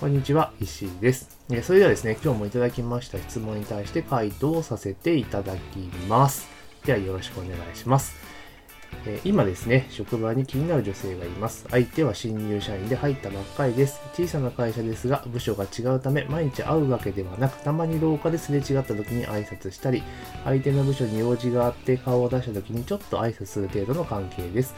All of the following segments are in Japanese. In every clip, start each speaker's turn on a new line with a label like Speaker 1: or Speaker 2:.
Speaker 1: こんにちは、石井です。それではですね、今日もいただきました質問に対して回答をさせていただきます。ではよろしくお願いします。え今ですね、職場に気になる女性がいます。相手は新入社員で入ったばっかりです。小さな会社ですが、部署が違うため、毎日会うわけではなく、たまに廊下ですれ違った時に挨拶したり、相手の部署に用事があって顔を出した時にちょっと挨拶する程度の関係です。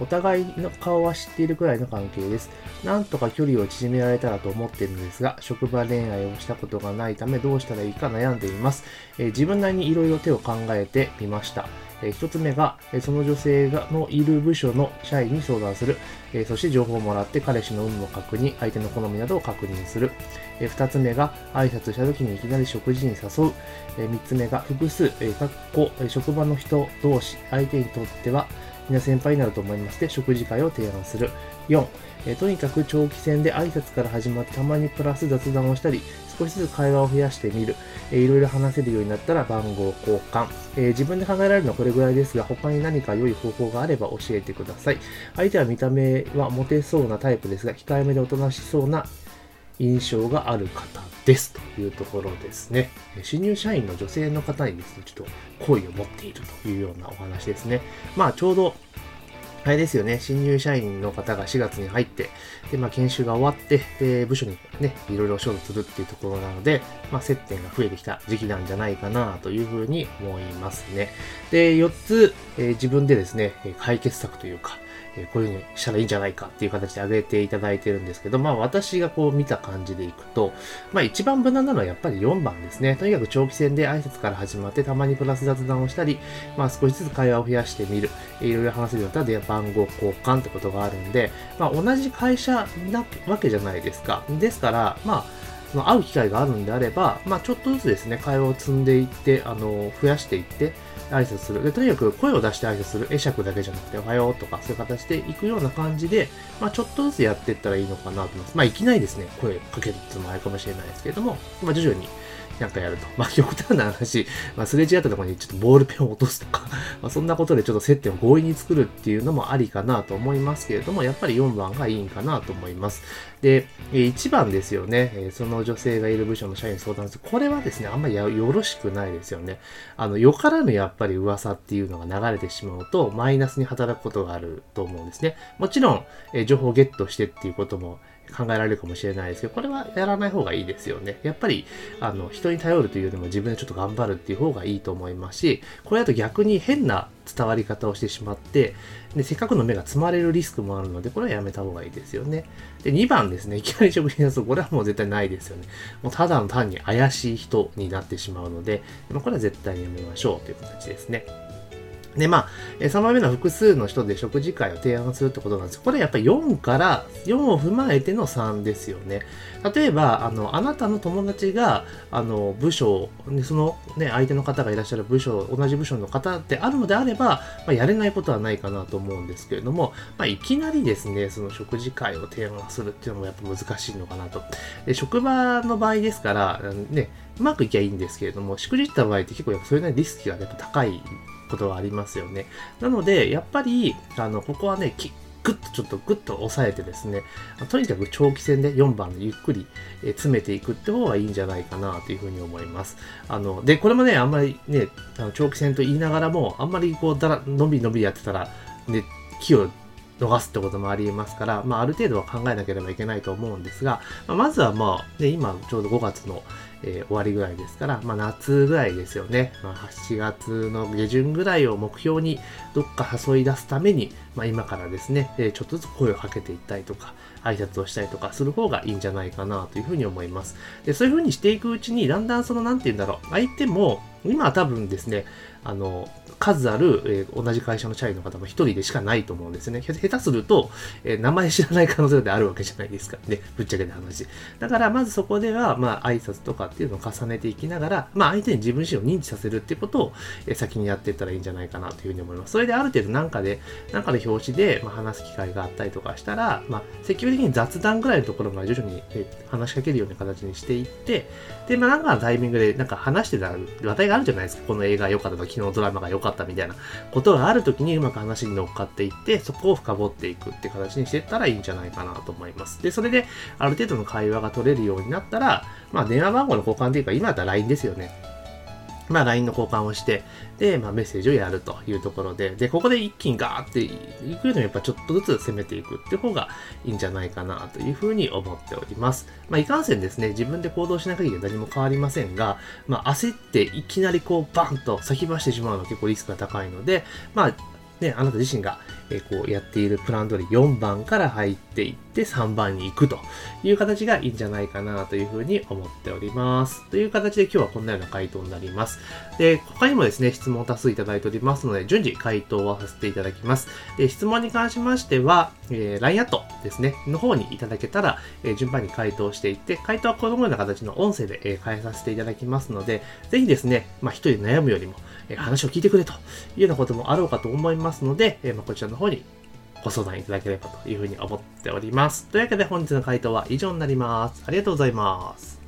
Speaker 1: お互いの顔は知っているくらいの関係です。なんとか距離を縮められたらと思っているのですが、職場恋愛をしたことがないためどうしたらいいか悩んでいます。えー自分なりにいろいろ手を考えてみました。えー一つ目が、えーその女性がのいる部署の社員に相談する。えそして情報をもらって彼氏の有無を確認、相手の好みなどを確認する。えー二つ目が、挨拶した時にいきなり食事に誘う。えー三つ目が、複数、えーかっこ職場の人同士、相手にとっては、みんな先輩になると思いまして、食事会を提案する。4、えーとにかく長期戦で挨拶から始まってたまにプラス雑談をしたり、少しずつ会話を増やしてみる。えーいろいろ話せるようになったら番号交換。えー自分で考えられるのはこれぐらいですが、他に何か良い方法があれば教えてください。相手は見た目はモテそうなタイプですが、控えめでおとなしそうな印象がある方ですというところですね。新入社員の女性の方にですね、ちょっと好意を持っているというようなお話ですね。まあちょうどあれですよね、新入社員の方が4月に入って、で、まあ、研修が終わって、で、部署にね、いろいろ仕事するっていうところなので、まあ、接点が増えてきた時期なんじゃないかなというふうに思いますね。で、4つ、えー自分でですね、解決策というか、えこういうふうにしたらいいんじゃないかっていう形で挙げていただいてるんですけど、まあ私がこう見た感じでいくと、まあ一番無難なのはやっぱり4番ですね。とにかく長期戦で挨拶から始まって、たまにプラス雑談をしたり、まあ少しずつ会話を増やしてみる。いろいろ話せるようになったら番号交換ってことがあるんで、まあ同じ会社なわけじゃないですか。ですから、まあ、その会う機会があるんであれば、まあちょっとずつですね、会話を積んでいって、あの、増やしていって、挨拶する。で、とにかく声を出して挨拶する。会釈だけじゃなくて、おはようとか、そういう形で行くような感じで、まあちょっとずつやっていったらいいのかなと思います。まあいきなりですね、声かけるっていうのもあるかもしれないですけれども、まあ徐々になんかやると。まあ極端な話、まあすれ違ったところにちょっとボールペンを落とすとか、まあそんなことでちょっと接点を強引に作るっていうのもありかなと思いますけれども、やっぱり4番がいいんかなと思います。で、1番ですよね、その女性がいる部署の社員相談する。これはですね、あんまりよろしくないですよね。あの、よからぬやっぱぱり噂っていうのが流れてしまうと、マイナスに働くことがあると思うんですね。もちろん、えー情報をゲットしてっていうことも考えられるかもしれないですけど、これはやらない方がいいですよね。やっぱり、あの、人に頼るというよりも自分でちょっと頑張るっていう方がいいと思いますし、これだと逆に変な伝わり方をしてしまって、で、せっかくの目が積まれるリスクもあるので、これはやめた方がいいですよね。で、2番ですね。いきなり食品だと、これはもう絶対ないですよね。もうただの単に怪しい人になってしまうので、まこれは絶対にやめましょうという形ですね。で、まあ、3番目の複数の人で食事会を提案するってことなんですこれやっぱり4から、4を踏まえての3ですよね。例えば、あの、あなたの友達が、あの、部署、そのね、相手の方がいらっしゃる部署、同じ部署の方であるのであれば、まあ、やれないことはないかなと思うんですけれども、まあ、いきなりですね、その食事会を提案するっていうのもやっぱ難しいのかなと。で職場の場合ですから、ね、うまくいけばいいんですけれども、しくじった場合って結構やっぱそれなりにリスクがやっぱ高いことがありますよね。なので、やっぱり、あの、ここはね、きぐっとちょっとぐっと抑えてですね、とにかく長期戦で4番でゆっくり詰めていくって方がいいんじゃないかなというふうに思います。あの、で、これもね、あんまりね、あの長期戦と言いながらも、あんまりこう、だら、のびのびやってたら、ね、気を逃すってこともありえますから、まあ、ある程度は考えなければいけないと思うんですが、まあ、まずはまあ、ね、今ちょうど5月の、えー終わりぐらいですから、まあ、夏ぐらいですよね。まあ、7月の下旬ぐらいを目標にどっか誘い出すために、まあ、今からですね、えーちょっとずつ声をかけていったりとか、挨拶をしたりとかする方がいいんじゃないかなというふうに思います。で、そういうふうにしていくうちに、だんだんその、何て言うんだろう、相手も、今は多分ですね、あの、数ある、えー同じ会社の社員の方も一人でしかないと思うんですね。下手すると、えー名前知らない可能性だってあるわけじゃないですかね。ぶっちゃけた話。だから、まずそこでは、まあ、挨拶とかっていうのを重ねていきながら、まあ、相手に自分自身を認知させるっていうことを、えー先にやっていったらいいんじゃないかなというふうに思います。それである程度なんかで、なんかで表紙で、まあ、話す機会があったりとかしたら、まあ、積極的に雑談ぐらいのところまで徐々に、えー話しかけるような形にしていって、で、まあ、なんかのタイミングで、なんか話してたら、話題ががあるじゃないですか。この映画良かったとか、昨日ドラマが良かったみたいなことがある時にうまく話に乗っかっていって、そこを深掘っていくって形にしていったらいいんじゃないかなと思います。で、それである程度の会話が取れるようになったら、まあ電話番号の交換というか、今だったら LINE ですよね。まあ、LINE の交換をして、で、まあ、メッセージをやるというところで、で、ここで一気にガーっていくよりもやっぱちょっとずつ攻めていくって方がいいんじゃないかなというふうに思っております。まあ、いかんせんですね、自分で行動しなきゃ何も変わりませんが、まあ、焦っていきなりこう、バンと先走ってしまうのは結構リスクが高いので、まあ、ね、あなた自身が、えこうやっているプラン通り4番から入っていって3番に行くという形がいいんじゃないかなというふうに思っております。という形で今日はこんなような回答になります。で、他にもですね、質問を多数いただいておりますので、順次回答をさせていただきます。で、質問に関しましては、えー、LINE アットですね、の方にいただけたら、えー、順番に回答していって、回答はこのような形の音声で、えー、変えさせていただきますので、ぜひですね、まあ一人で悩むよりも、え話を聞いてくれというようなこともあろうかと思いますので、えまこちらの方にご相談いただければというふうに思っております。というわけで本日の回答は以上になります。ありがとうございます。